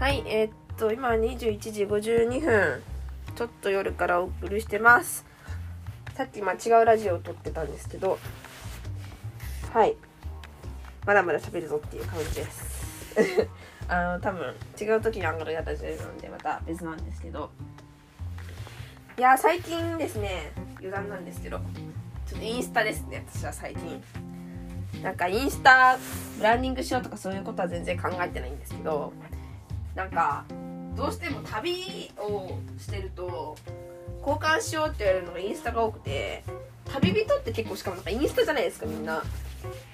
はい、えーっと、今21時52分。ちょっと夜からお送りしてます。さっき、まあ、違うラジオを撮ってたんですけど、はい。まだまだ喋るぞっていう感じです。あの、多分、違う時に上がるラジオなので、また別なんですけど。いや、最近ですね、余談なんですけど、ちょっとインスタですね、私は最近。なんかインスタブランディングしようとかそういうことは全然考えてないんですけどなんかどうしても旅をしてると交換しようって言われるのがインスタが多くて旅人って結構しかもなんかインスタじゃないですかみんな。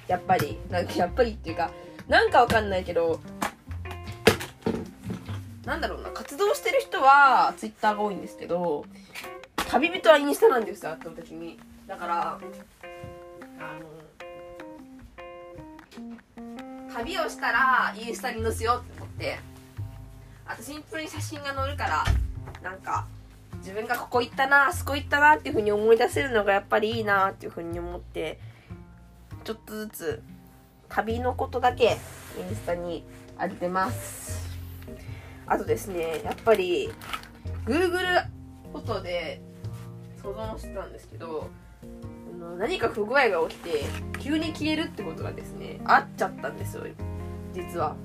やっぱり。なんかやっぱりっていうかなんかわかんないけどなんだろうな活動してる人はツイッターが多いんですけど旅人はインスタなんですよ圧倒的に。だからあの旅をしたらインスタに載せようって思って。あとシンプルに写真が載るからなんか自分がここ行ったなあそこ行ったなっていうふうに思い出せるのがやっぱりいいなっていうふうに思ってちょっとずつ旅のことだけインスタに上げてます。あとですねやっぱり Google フォトで保存してたんですけど何か不具合が起きて急に消えるってことがですねあっちゃったんですよ実は。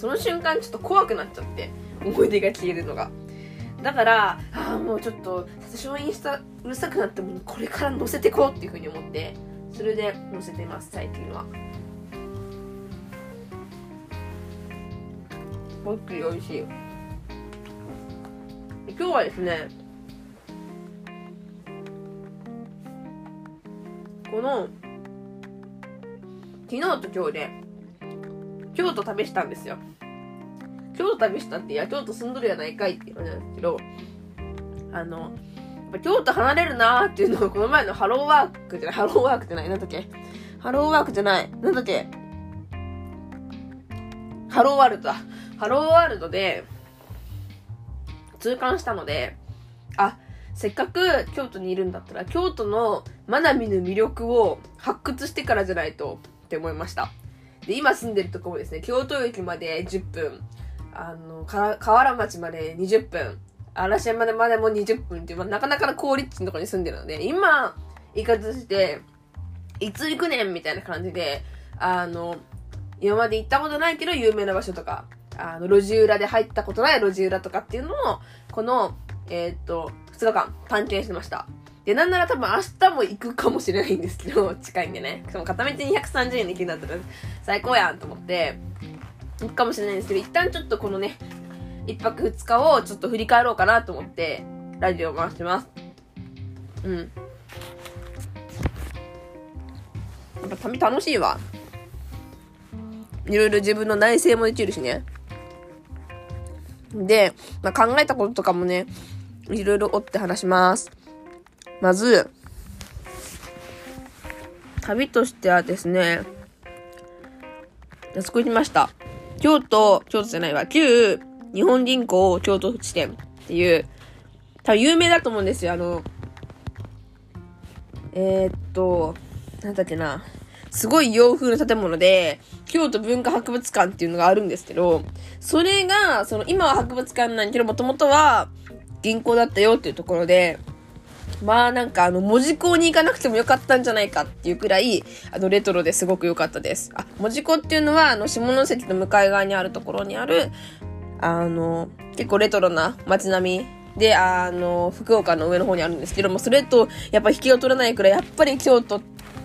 その瞬間ちょっと怖くなっちゃって思い出が消えるのが。だからああもうちょっと私のインスタうるさくなってもこれから載せてこうっていうふうに思ってそれで載せてます最近は。もっくり美味しい。今日はですねこの昨日と今日で京都旅したんですよ。京都旅したっていや京都住んどるやないかいっていう感じなんですけどあのやっぱ京都離れるなーっていうのをこの前のハローワークじゃないハローワークじゃないなんだっけ？ハローワークじゃないなんだっけ？ハローワールドだ。ハローワールドで痛感したのであせっかく京都にいるんだったら京都のまなみの魅力を発掘してからじゃないとって思いました。で今住んでるところですね京都駅まで10分あの河原町まで20分嵐山までも20分っていう、まあ、なかなかの高立地のところに住んでるので今行かずしていつ行くねんみたいな感じであの今まで行ったことないけど有名な場所とかあの路地裏で入ったことない路地裏とかっていうのをこのえーっと2日間探検してました。でなんなら多分明日も行くかもしれないんですけど 近いんでね。しかも片道230円で行けるんだったら最高やんと思って行くかもしれないんですけど一旦ちょっとこのね1泊2日をちょっと振り返ろうかなと思ってラジオ回してます。うん。やっぱ旅楽しいわ。いろいろ自分の内省もできるしね。で、まあ、考えたこととかもねいろいろ追って話します。まず旅としてはですねあそこ行きました。京都京都じゃないわ。旧日本銀行京都地点っていう多分有名だと思うんですよ。あのえー、っとなんだっけな。すごい洋風の建物で、京都文化博物館っていうのがあるんですけど、それが、その、今は博物館なんけど、もともとは銀行だったよっていうところで、まあなんかあの、文字工に行かなくてもよかったんじゃないかっていうくらい、あの、レトロですごく良かったです。あ、文字工っていうのは、あの、下関の向かい側にあるところにある、あの、結構レトロな街並みで、あの、福岡の上の方にあるんですけども、それと、やっぱ引きを取らないくらい、やっぱり京都っ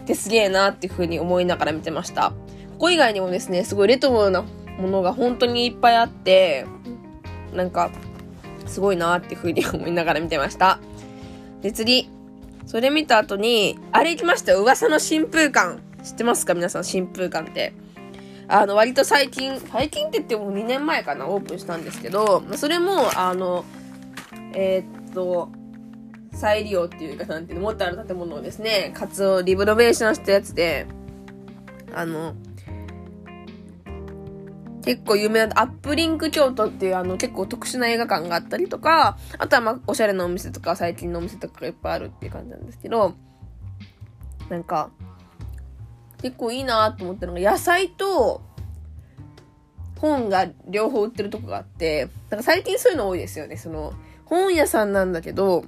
てすげえなっていう風に思いながら見てました。ここ以外にもですね、すごいレトロなものが本当にいっぱいあって、なんか、すごいなっていう風に思いながら見てました。で、次。それ見た後に、あれ行きましたよ。噂の新風館。知ってますか？皆さん、新風館って。あの、割と最近、最近って言っても2年前かな、オープンしたんですけど、それも、あの、えーっと、再利用っていうかなんていうの、もっとある建物をですね、活をリブノベーションしたやつで、あの、結構有名なアップリンク京都っていうあの結構特殊な映画館があったりとか、あとはまあおしゃれなお店とか最近のお店とかがいっぱいあるっていう感じなんですけど、なんか、結構いいなと思ったのが野菜と、本が両方売ってるとこがあって、なんか最近そういうの多いですよね。その、本屋さんなんだけど、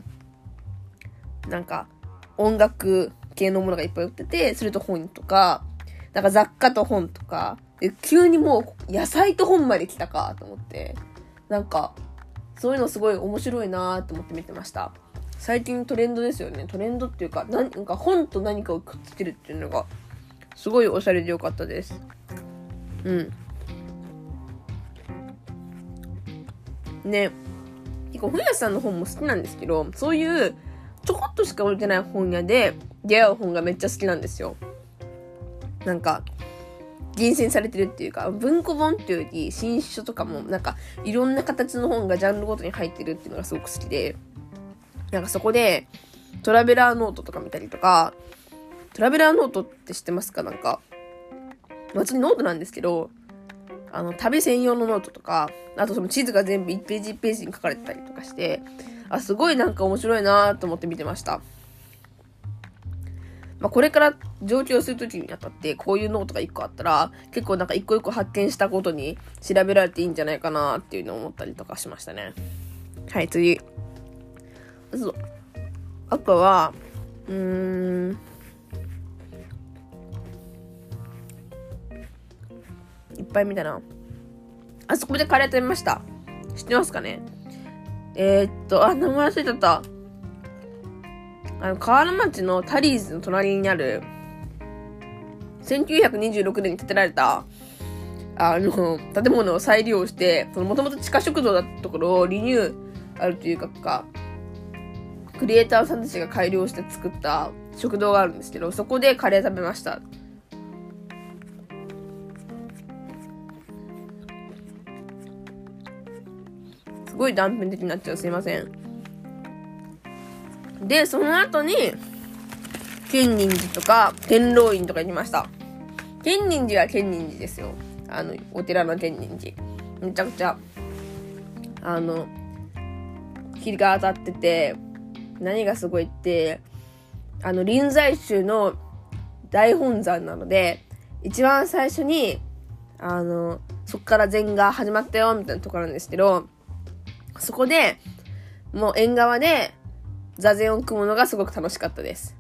なんか、音楽系のものがいっぱい売ってて、それと本とか、なんか雑貨と本とか、で急にもう野菜と本まで来たかと思って、なんか、そういうのすごい面白いなーって思って見てました。最近トレンドですよね。トレンドっていうか、なんか本と何かをくっつけるっていうのが、すごいおしゃれでよかったです。うん。ね。結構本屋さんの本も好きなんですけど、そういうちょこっとしか置いてない本屋で出会う本がめっちゃ好きなんですよ。なんか、厳選されてるっていうか、文庫本っていうより新書とかもなんかいろんな形の本がジャンルごとに入ってるっていうのがすごく好きで、なんかそこでトラベラーノートとか見たりとか、トラベラーノートって知ってますか？なんか、別にノートなんですけど、あの、旅専用のノートとか、あとその地図が全部1ページ1ページに書かれてたりとかして、あ、すごいなんか面白いなと思って見てました。まあ、これから上京するときにあたって、こういうノートが1個あったら、結構なんか1個1個発見したことに調べられていいんじゃないかなっていうのを思ったりとかしましたね。はい、次。そう。あとは、うーん。いっぱい見たな。あそこでカレー食べました。知ってますかね？えー、っと、あ、名前忘れちゃった。あの、河原町のタリーズの隣にある、1926年に建てられた、あの、建物を再利用して、その、もともと地下食堂だったところをリニューアルというか、か、クリエイターさんたちが改良して作った食堂があるんですけど、そこでカレー食べました。すごい断片的になっちゃう。すいません。で、その後に、建仁寺とか、天狼院とか行きました。建仁寺は建仁寺ですよ。あの、お寺の建仁寺。めちゃくちゃ、あの、日が当たってて、何がすごいって、あの、臨済宗の大本山なので、一番最初に、あの、そっから禅が始まったよ、みたいなところなんですけど、そこで、もう縁側で、座禅を組むのがすごく楽しかったです。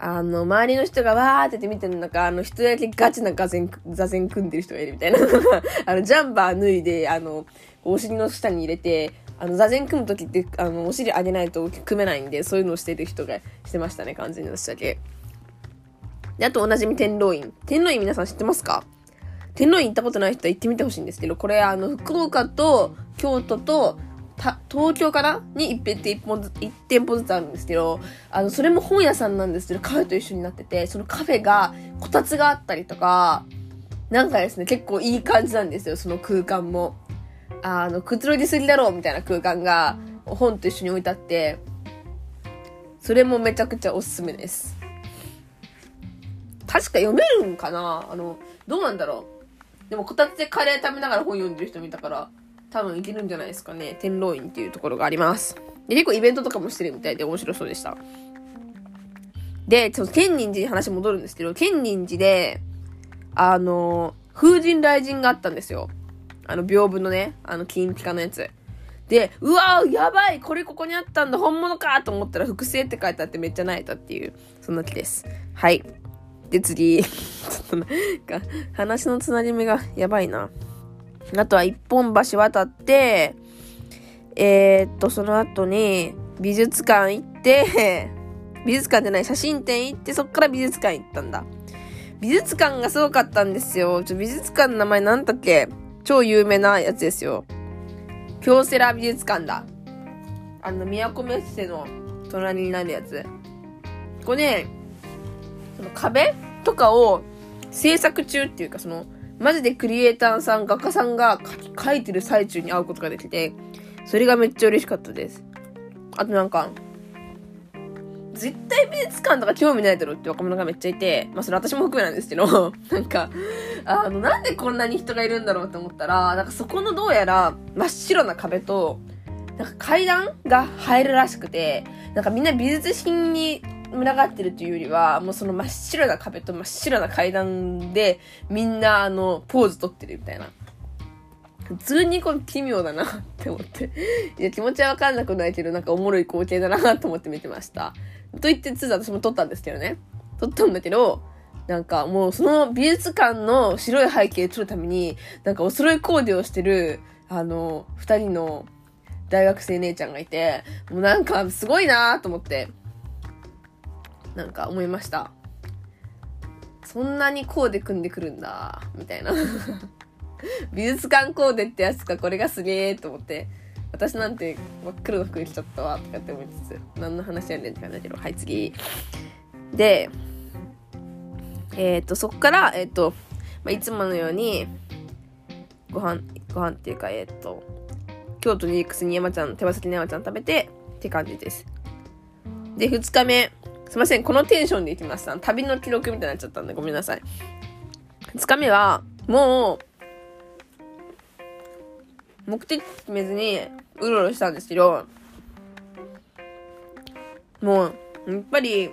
あの、周りの人がわーって見てる中、あの、人だけガチな座禅、座禅組んでる人がいるみたいな。あの、ジャンバー脱いで、あの、お尻の下に入れて、あの、座禅組む時って、あの、お尻上げないと組めないんで、そういうのをしてる人がしてましたね、完全に私だけ。で、あとおなじみ天狼院。天狼院皆さん知ってますか？天狼院行ったことない人は行ってみてほしいんですけど、これあの、福岡と京都とた東京かなに一遍って一本ず一店舗ずつあるんですけど、あの、それも本屋さんなんですけど、カフェと一緒になってて、そのカフェが、こたつがあったりとか、なんかですね、結構いい感じなんですよ、その空間も。あの、くつろぎすぎだろうみたいな空間が、本と一緒に置いてあって、それもめちゃくちゃおすすめです。確か読めるんかな？あの、どうなんだろう？でも、こたつでカレー食べながら本読んでる人見たから、多分いけるんじゃないですかね。天狼院っていうところがあります。で、結構イベントとかもしてるみたいで面白そうでした。で、ちょっと建仁寺に話戻るんですけど、建仁寺で、あの、風神雷神があったんですよ。あの、屏風のね、あの、金ピカのやつ。で、うわーやばいこれここにあったんだ本物かと思ったら複製って書いてあってめっちゃ泣いたっていう、そんな気です。はい。で、次。ちょっとなんか、話のつなぎ目がやばいな。あとは一本橋渡って、えー、っと、その後に美術館行って、美術館じゃない、写真展行って、そっから美術館行ったんだ。美術館がすごかったんですよ。ちょ、美術館の名前なんだっけ？超有名なやつですよ。京セラ美術館だ。あの、都メッセの隣になるやつ。これね、その壁とかを制作中っていうか、その、マジでクリエイターさん、画家さんが書いてる最中に会うことができて、それがめっちゃ嬉しかったです。あとなんか、絶対美術館とか興味ないだろって若者がめっちゃいて、まあそれ私も含めなんですけど、なんか、あの、なんでこんなに人がいるんだろうって思ったら、なんかそこのどうやら真っ白な壁と、なんか階段が入るらしくて、なんかみんな美術品に群がってるというよりは、もうその真っ白な壁と真っ白な階段で、みんなあの、ポーズ取ってるみたいな。普通にこう奇妙だなって思って。いや、気持ちはわかんなくないけど、なんかおもろい光景だなと思って見てました。と言って、つ私も撮ったんですけどね。撮ったんだけど、なんかもうその美術館の白い背景撮るために、なんかお揃いコーデをしてる、あの、二人の大学生姉ちゃんがいて、もうなんかすごいなと思って、なんか思いました。そんなにコーデ組んでくるんだ、みたいな。美術館コーデってやつか、これがすげえと思って。私なんて真っ黒の服着ちゃったわ、とかって思いつつ、何の話やねんって感じだけど、はい、次。で、えっ、ー、と、そっから、えっ、ー、と、まあ、いつものように、ご飯、ご飯っていうか、えっ、ー、と、京都に行くすに山ちゃん、手羽先に山ちゃん食べて、って感じです。で、2日目、すいません、このテンションで行きました。旅の記録みたいになっちゃったんで、ごめんなさい。2日目は、もう、目的決めずに、うろうろしたんですけど、もう、やっぱり、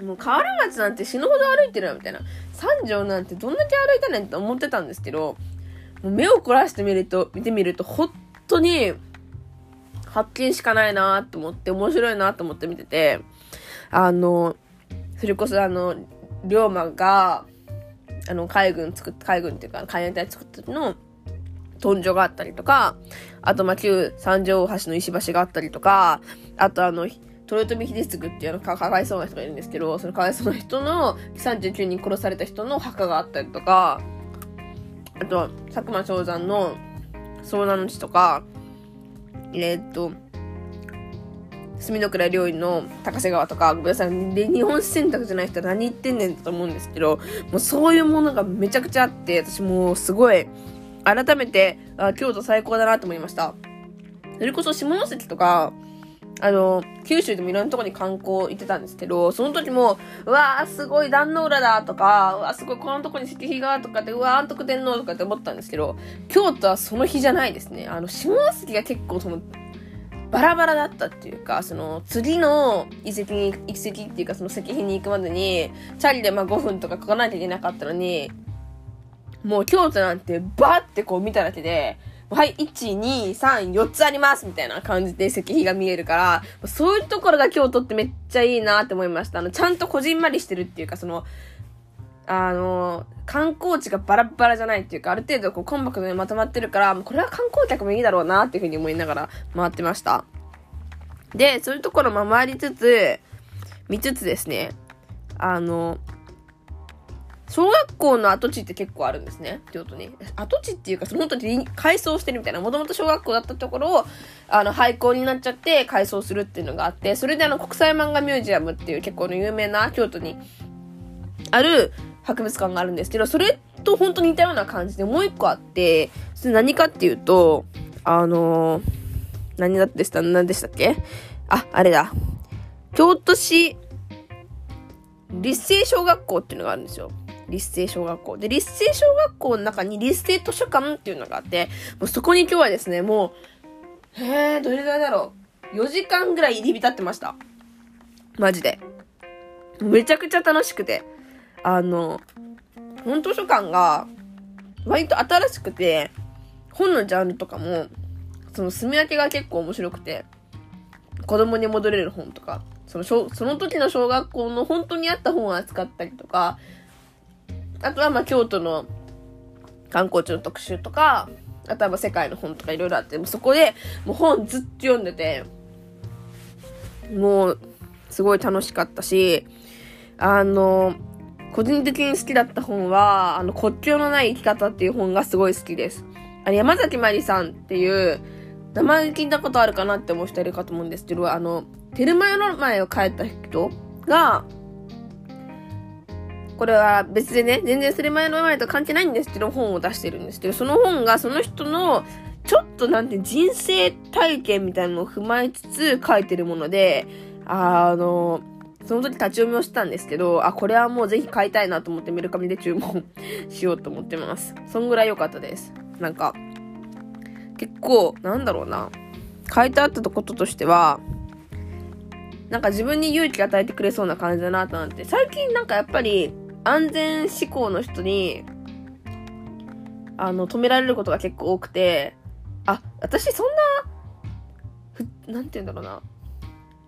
もう河原町なんて死ぬほど歩いてる、みたいな。三条なんてどんだけ歩いたねんって思ってたんですけど、もう目を凝らしてみると、見てみると、本当に、発見しかないなと思って、面白いなと思って見てて、あの、それこそあの、龍馬が、あの、海軍作っ、海軍っていうか、海援隊作った時の、豚所があったりとか、あと、まあ、旧三条大橋の石橋があったりとか、あとあの、豊臣秀次っていうのかかわいそうな人がいるんですけど、そのかわいそうな人の39人殺された人の墓があったりとか、あと、佐久間昌山の遭難の地とか、えー、っと、墨の倉料理の高瀬川とか、ごめんなさい、で、日本選択じゃない人は何言ってんねんと思うんですけど、もうそういうものがめちゃくちゃあって、私もうすごい、改めて、あ京都最高だなと思いました。それこそ下関とか、あの、九州でもいろんなとこに観光行ってたんですけど、その時も、うわーすごい壇ノ浦だとか、うわーすごいこのとこに石碑がとかって、うわー安徳天皇とかって思ったんですけど、京都はその日じゃないですね。あの、下関が結構その、バラバラだったっていうか、その、次の遺跡に、遺跡っていうかその石碑に行くまでに、チャリでまあ5分とか書かなきゃいけなかったのに、もう京都なんてバーってこう見ただけで、はい、1、2、3、4つありますみたいな感じで石碑が見えるから、そういうところが京都ってめっちゃいいなって思いました。あの、ちゃんとこじんまりしてるっていうか、その、あの、観光地がバラバラじゃないっていうか、ある程度こうコンパクトにまとまってるから、これは観光客もいいだろうなっていうふうに思いながら回ってました。で、そういうところも回りつつ、見つつですね、あの、小学校の跡地って結構あるんですね、京都に。跡地っていうか、本当に改装してるみたいな。もともと小学校だったところを、あの、廃校になっちゃって改装するっていうのがあって、それであの、国際漫画ミュージアムっていう結構の有名な京都にある博物館があるんですけど、それと本当に似たような感じでもう一個あって、それ何かっていうと、あのー、何だってした何でしたっけ？あ、あれだ。京都市立成小学校っていうのがあるんですよ。立成小学校。で、立成小学校の中に立成図書館っていうのがあって、もうそこに今日はですね、もう、へえ、どれぐらいだろう。4時間ぐらい入り浸ってました。マジで。めちゃくちゃ楽しくて。あの、本図書館が、割と新しくて、本のジャンルとかも、その住み分けが結構面白くて、子供に戻れる本とか、その、その時の小学校の本当にあった本を扱ったりとか、あとはまあ京都の観光地の特集とか、あとはま世界の本とかいろいろあって、もうそこでもう本ずっと読んでて、もうすごい楽しかったし、あの、個人的に好きだった本は、あの、国境のない生き方っていう本がすごい好きです。あれ、山崎まりさんっていう、名前聞いたことあるかなって思う人いるかと思うんですけど、あの、テルマヨの前を帰った人が、これは別でね、全然それ前の前と関係ないんですけど、本を出してるんですけど、その本がその人の、ちょっとなんて人生体験みたいなのを踏まえつつ書いてるもので、あの、その時立ち読みをしてたんですけど、あ、これはもうぜひ買いたいなと思ってメルカリで注文しようと思ってます。そんぐらい良かったです。なんか、結構、なんだろうな。書いてあったこととしては、なんか自分に勇気与えてくれそうな感じだなと思って、最近なんかやっぱり、安全志向の人に、あの、止められることが結構多くて、あ、私そんな、ふ、なんて言うんだろうな。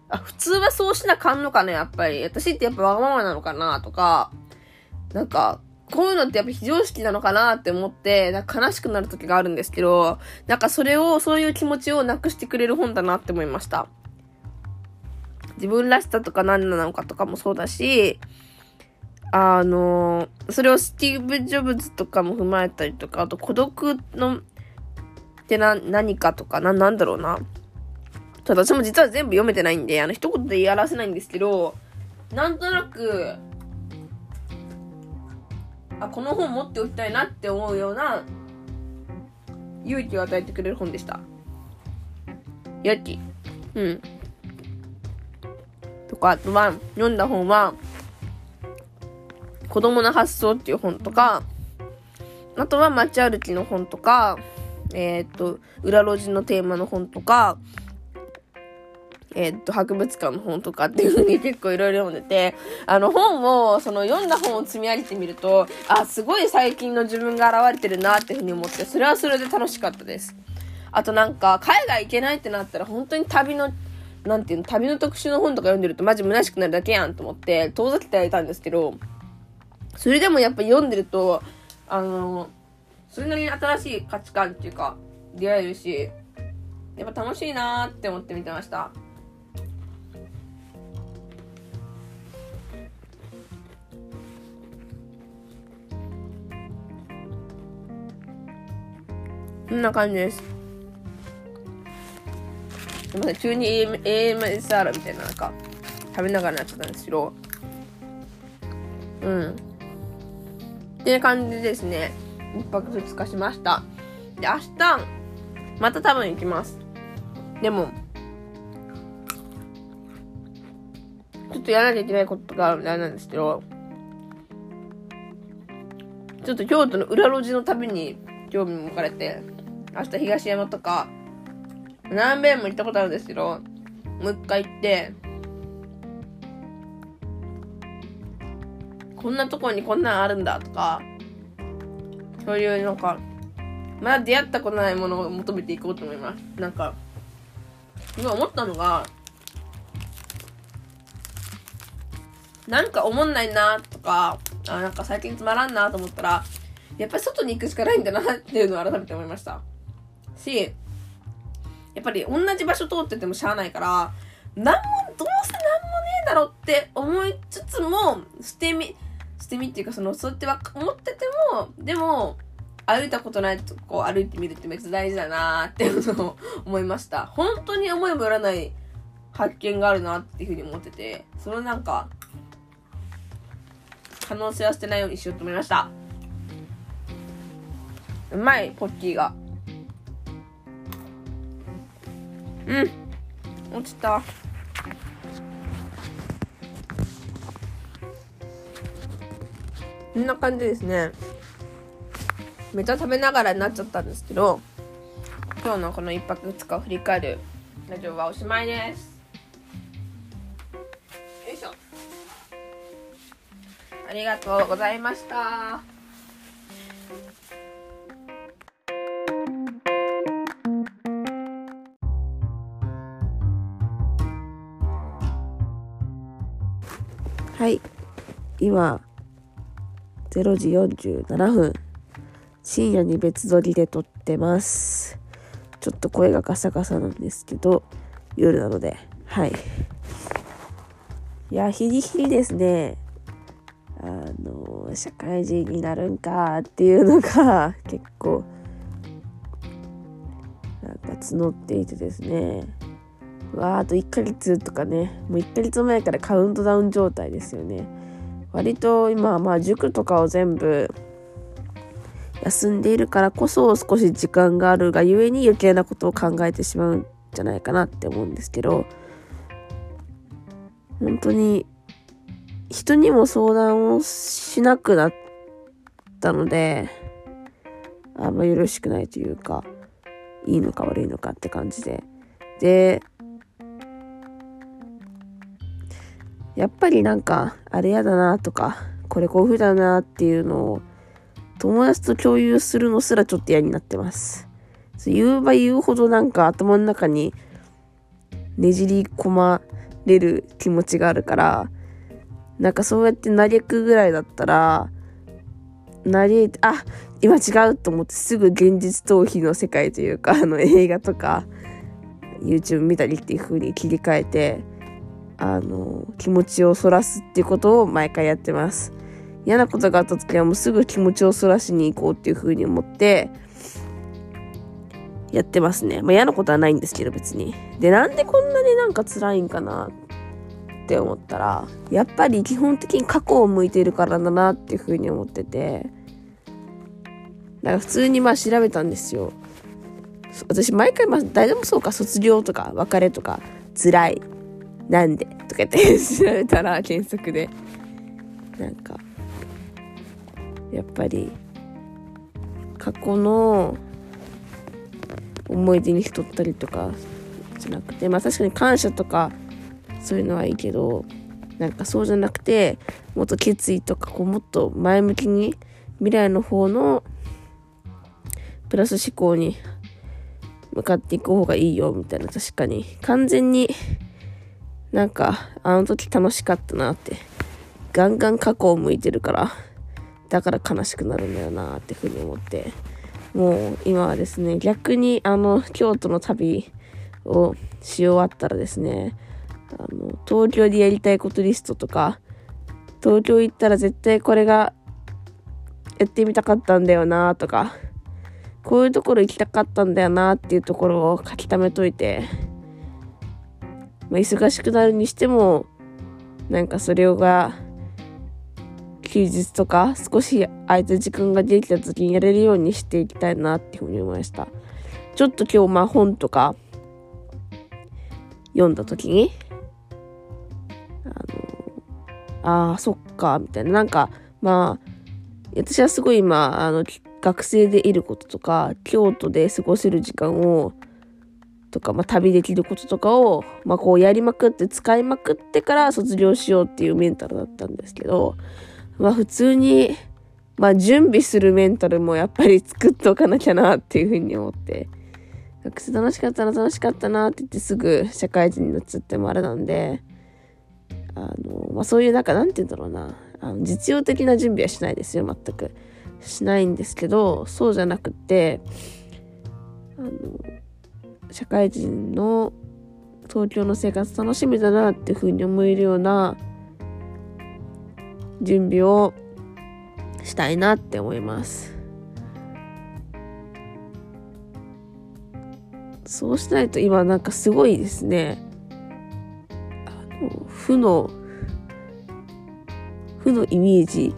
あ、普通はそうしなかんのかね、やっぱり。私ってやっぱわがままなのかな、とか、なんか、こういうのってやっぱ非常識なのかなって思って、なんか悲しくなる時があるんですけど、なんかそれを、そういう気持ちをなくしてくれる本だなって思いました。自分らしさとか何なのかとかもそうだし、あの、それをスティーブ・ジョブズとかも踏まえたりとか、あと孤独の、ってな、何かとか、な、なんだろうな。ただ私も実は全部読めてないんで、あの、一言で言い表せないんですけど、なんとなく、あ、この本持っておきたいなって思うような、勇気を与えてくれる本でした。やき。うん。とか、あとは、読んだ本は、子供の発想っていう本とか、あとは街歩きの本とか、えっ、と、裏路地のテーマの本とか、えっと、博物館の本とかっていう風に結構いろいろ読んでて、あの本を、その読んだ本を積み上げてみると、あ、すごい最近の自分が現れてるなっていう風に思って、それはそれで楽しかったです。あとなんか、海外行けないってなったら本当に旅の、なんていうの、旅の特集の本とか読んでるとマジ虚しくなるだけやんと思って、遠ざけてあげたんですけど、それでもやっぱ読んでると、あの、それなりに新しい価値観っていうか、出会えるし、やっぱ楽しいなーって思って見てました。こんな感じです。すいません、急に AMSR みたいな、なんか、食べながらなっちゃったんですけど、うん。っていう感じですね。一泊二日しました。で、明日、また多分行きます。でも、ちょっとやらなきゃいけないことがあるみたいなんですけど、ちょっと京都の裏路地の旅に興味も置かれて、明日東山とか、南米も行ったことあるんですけど、もう一回行って、こんなとこにこんなんあるんだとか、そういうなんか、まだ出会ったことないものを求めていこうと思います。なんか、今思ったのが、なんか思んないなとか、あ、なんか最近つまらんなと思ったら、やっぱり外に行くしかないんだなっていうのを改めて思いました。し、やっぱり同じ場所通っててもしゃあないから、なんも、どうせなんもねえだろって思いつつも、捨て身、捨て身っていうかその、そうやっては思ってても、でも、歩いたことないとこ歩いてみるってめっちゃ大事だなーっていうのを 思いました。本当に思いもよらない発見があるなっていうふうに思ってて、そのなんか、可能性は捨てないようにしようと思いました。うまい、ポッキーが。うん。落ちた。こんな感じですね。めっちゃ食べながらになっちゃったんですけど、今日のこの1泊2日を振り返るラジオはおしまいです。よいしょ。ありがとうございました。はい。今、0時47分。深夜に別撮りで撮ってます。ちょっと声がガサガサなんですけど、夜なので、はい。いや、ヒリヒリですね。あの、社会人になるんかっていうのが結構、なんか募っていてですね。わあと1ヶ月とかねもう1ヶ月前からカウントダウン状態ですよね。割と今まあ塾とかを全部休んでいるからこそ少し時間があるがゆえに余計なことを考えてしまうんじゃないかなって思うんですけど本当に人にも相談をしなくなったのであんまよろしくないというかいいのか悪いのかって感じで。でやっぱりなんか、あれやだなとか、これこういう風だなっていうのを友達と共有するのすらちょっと嫌になってます。言うば言うほどなんか頭の中にねじり込まれる気持ちがあるから、なんかそうやって嘆くぐらいだったら、なり、あ、今違うと思ってすぐ現実逃避の世界というか、あの映画とか、YouTube 見たりっていう風に切り替えて、あの、気持ちをそらすっていうことを毎回やってます。嫌なことがあった時はもうすぐ気持ちをそらしに行こうっていう風に思って、やってますね。まあ嫌なことはないんですけど別に。で、なんでこんなになんか辛いんかなって思ったら、やっぱり基本的に過去を向いているからだなっていう風に思ってて、だから普通にまあ調べたんですよ。私毎回まあ誰でもそうか、卒業とか別れとか、辛い、なんで？とか言って調べたら検索で、なんか、やっぱり、過去の思い出に浸ったりとかじゃなくてまあ確かに感謝とかそういうのはいいけどなんかそうじゃなくてもっと決意とかこうもっと前向きに未来の方のプラス思考に向かっていく方がいいよみたいな確かに。完全になんかあの時楽しかったなって。ガンガン過去を向いてるからだから悲しくなるんだよなってふうに思って。もう今はですね、逆にあの、京都の旅をし終わったらですね、あの、東京でやりたいことリストとか、東京行ったら絶対これがやってみたかったんだよなとか、こういうところ行きたかったんだよなっていうところを書き溜めといて、まあ、忙しくなるにしても、なんかそれが休日とか少し空いた時間ができた時にやれるようにしていきたいなっていうふうに思いました。ちょっと今日まあ本とか読んだ時に、あの、ああ、そっか、みたいな。なんか、まあ、私はすごい今、あの、学生でいることとか、京都で過ごせる時間を、とか、まあ、旅できることとかを、まあ、こうやりまくって使いまくってから卒業しようっていうメンタルだったんですけど、まあ普通に、まあ準備するメンタルもやっぱり作っておかなきゃなっていうふうに思って、学生楽しかったな、楽しかったなって言ってすぐ社会人になっちゃってもあれなんで、あの、まあそういうなんかなんて言うんだろうな、あの実用的な準備はしないですよ、全く。しないんですけど、そうじゃなくて、あの、社会人の東京の生活楽しみだなっていうふうに思えるような準備をしたいなって思います。そうしないと今なんかすごいですね。あの、負の、負のイメージ、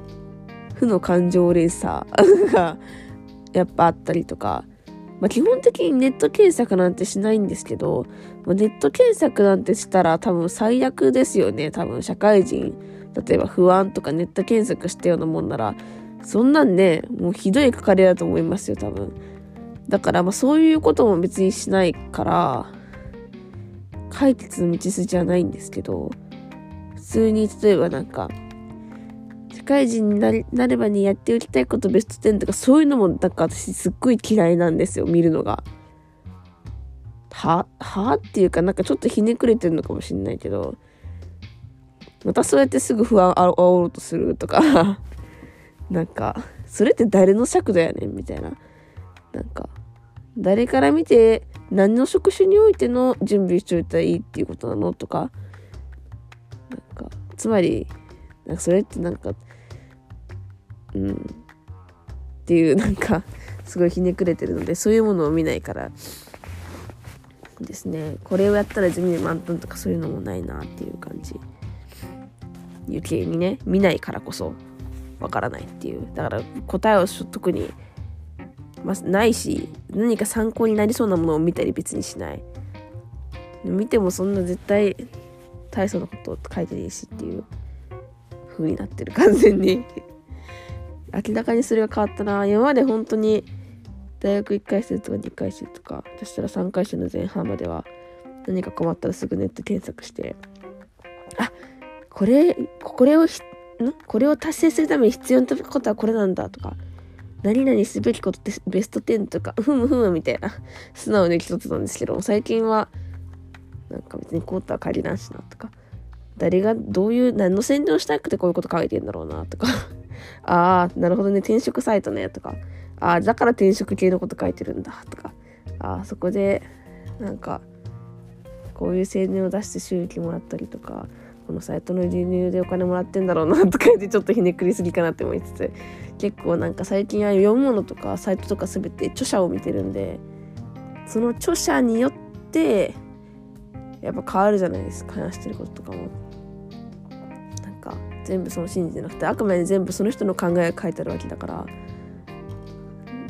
負の感情連鎖がやっぱあったりとか、まあ、基本的にネット検索なんてしないんですけど、まあ、ネット検索なんてしたら多分最悪ですよね。多分社会人例えば不安とかネット検索したようなもんなら、そんなんね、もうひどい書かれだと思いますよ、多分。だから、まあそういうことも別にしないから、解決の道筋はないんですけど、普通に例えばなんか、会人にななればにやっておきたいことベスト10とかそういうのもなんか私すっごい嫌いなんですよ、見るのが。ははっていうかなんかちょっとひねくれてるのかもしんないけど、またそうやってすぐ不安あおろうとするとか なんか、それって誰の尺度やねんみたいな。なんか、誰から見て何の職種においての準備しといたらいいっていうことなのとか、なんか、つまり、なんかそれってなんか、うん、っていうなんか、すごいひねくれてるので、そういうものを見ないから、ですね、これをやったら地味に満タンとかそういうのもないなっていう感じ。余計にね見ないからこそわからないっていう。だから答えを特に、まあ、ないし何か参考になりそうなものを見たり別にしない。見てもそんな絶対大層なこと書いてないしっていう風になってる。完全に。明らかにそれが変わったな。今まで本当に大学1回生とか2回生とかそしたら3回生の前半までは何か困ったらすぐネット検索して。あこれ、これをん？これを達成するために必要なことはこれなんだとか、何々すべきことってベスト10とか、ふむふむみたいな、素直に競ってたんですけど、最近は、なんか別にこうとは限らんしなとか、誰がどういう、何の宣伝をしたくてこういうこと書いてんだろうなとか、ああ、なるほどね、転職サイトね、とか、ああ、だから転職系のこと書いてるんだ、とか、ああ、そこで、なんか、こういう宣伝を出して収益もらったりとか、このサイトの流入でお金もらってんだろうな。とか言ってちょっとひねくりすぎかなって思いつつ。結構なんか最近は読むものとかサイトとか全て著者を見てるんでその著者によってやっぱ変わるじゃないですか。話してることとかも。全部その信じてなくてあくまで全部その人の考えが書いてあるわけだから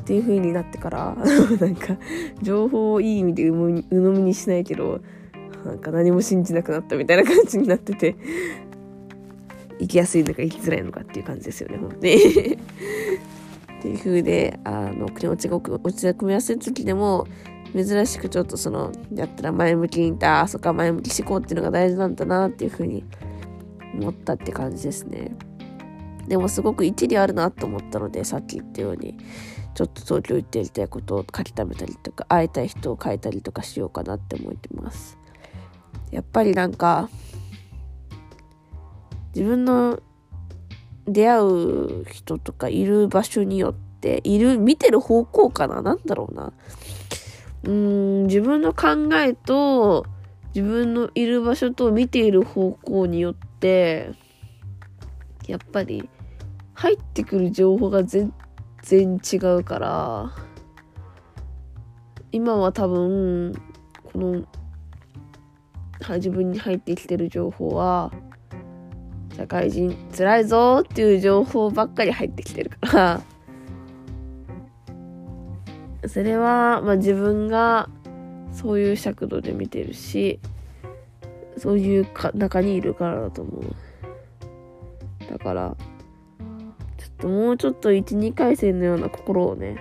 っていう風になってから なんか情報をいい意味で鵜呑みにしないけどなんか何も信じなくなったみたいな感じになってて生きやすいのか生きづらいのかっていう感じですよね本当に。っていう風であの気持ちが落ち込みやすい時でも珍しくちょっとそのやったら前向きにいたあそっか前向き思考っていうのが大事なんだなっていう風に思ったって感じですね。でもすごく一理あるなと思ったのでさっき言ったようにちょっと東京行ってやりたいことを書き溜めたりとか会いたい人を書いたりとかしようかなって思ってます。やっぱりなんか自分の出会う人とかいる場所によっている見てる方向かななんだろうな。うん自分の考えと自分のいる場所と見ている方向によってやっぱり入ってくる情報が全然違うから今は多分この自分に入ってきてる情報は社会人辛いぞっていう情報ばっかり入ってきてるからそれは、まあ、自分がそういう尺度で見てるしそういうか中にいるからだと思う。だからちょっともうちょっと12回戦のような心をね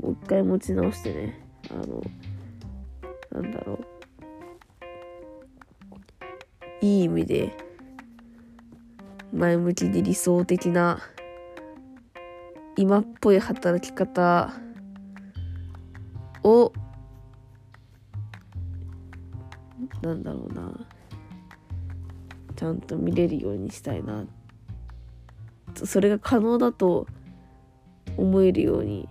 もう一回持ち直してねあのなんだろう。いい意味で前向きで理想的な今っぽい働き方をなんだろうな。ちゃんと見れるようにしたいな。それが可能だと思えるように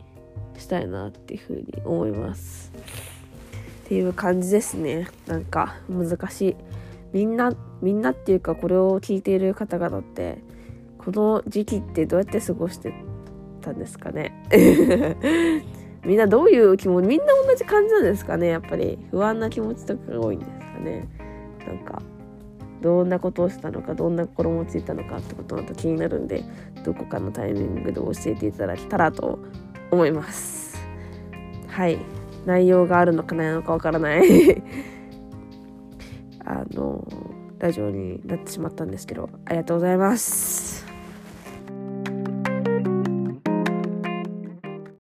したいなっていうふうに思います。っていう感じですね。なんか難しい。みんなみんなっていうかこれを聞いている方々ってこの時期ってどうやって過ごしてたんですかね。みんなどういう気持ちみんな同じ感じなんですかね。やっぱり不安な気持ちとかが多いんですかね。なんかどんなことをしたのかどんな心持ちいたのかってことまた気になるんでどこかのタイミングで教えていただけたらと思います。はい。内容があるのかないのかわからない。あのラジオになってしまったんですけどありがとうございます。